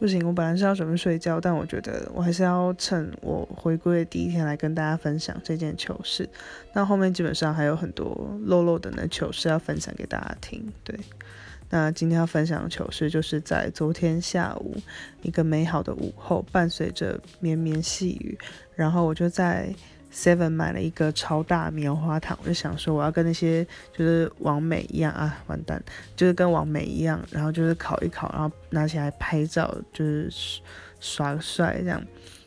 不行，我本来是要准备睡觉，但我觉得我还是要趁我回归的第一天来跟大家分享这件糗事。那后面基本上还有很多漏漏的那糗事要分享给大家听。对，那今天要分享的糗事就是在昨天下午一个美好的午后，伴随着绵绵细雨，然后我就在。Seven 买了一个超大棉花糖，我就想说我要跟那些就是王美一样啊，完蛋，就是跟王美一样，然后就是烤一烤，然后拿起来拍照，就是耍个帅这样。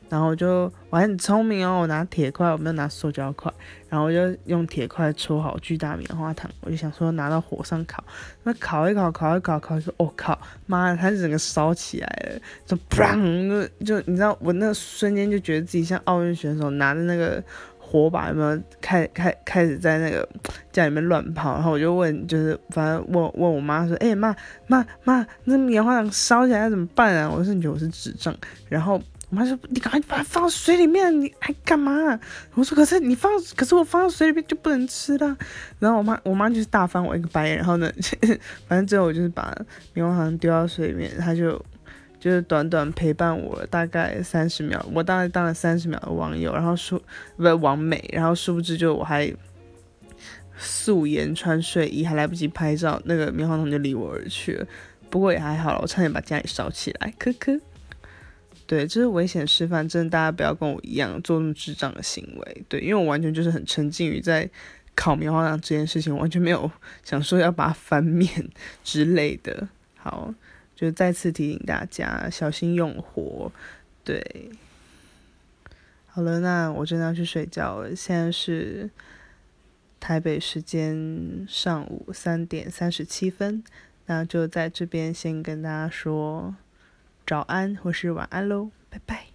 然后就我很聪明哦，我拿铁块，我没有拿塑胶块，然后我就用铁块戳好巨大棉花糖，我就想说拿到火上烤，那烤一烤，烤一烤，烤一烤，我靠，妈的，它整个烧起来了，就砰，就你知道，我那瞬间就觉得自己像奥运选手拿着那个火把，有没有开开开始在那个家里面乱跑，然后我就问，就是反正问问我妈说，哎妈妈妈，那棉花糖烧起来怎么办啊？我说你觉得我是智障，然后。我妈说：“你赶快把它放到水里面，你还干嘛？”我说：“可是你放，可是我放到水里面就不能吃了。”然后我妈，我妈就是大翻我一个白眼。然后呢，反正最后我就是把棉花糖丢到水里面，她就就是短短陪伴我大概三十秒。我当然当了三十秒的网友，然后说不是完美，然后殊不知就我还素颜穿睡衣，还来不及拍照，那个棉花糖就离我而去了。不过也还好了，我差点把家里烧起来，可可。对，这是危险示范，真的，大家不要跟我一样做那么智障的行为。对，因为我完全就是很沉浸于在烤棉花糖这件事情，完全没有想说要把它翻面 之类的。好，就再次提醒大家小心用火。对，好了，那我真的要去睡觉了。现在是台北时间上午三点三十七分，那就在这边先跟大家说。早安，或是晚安喽，拜拜。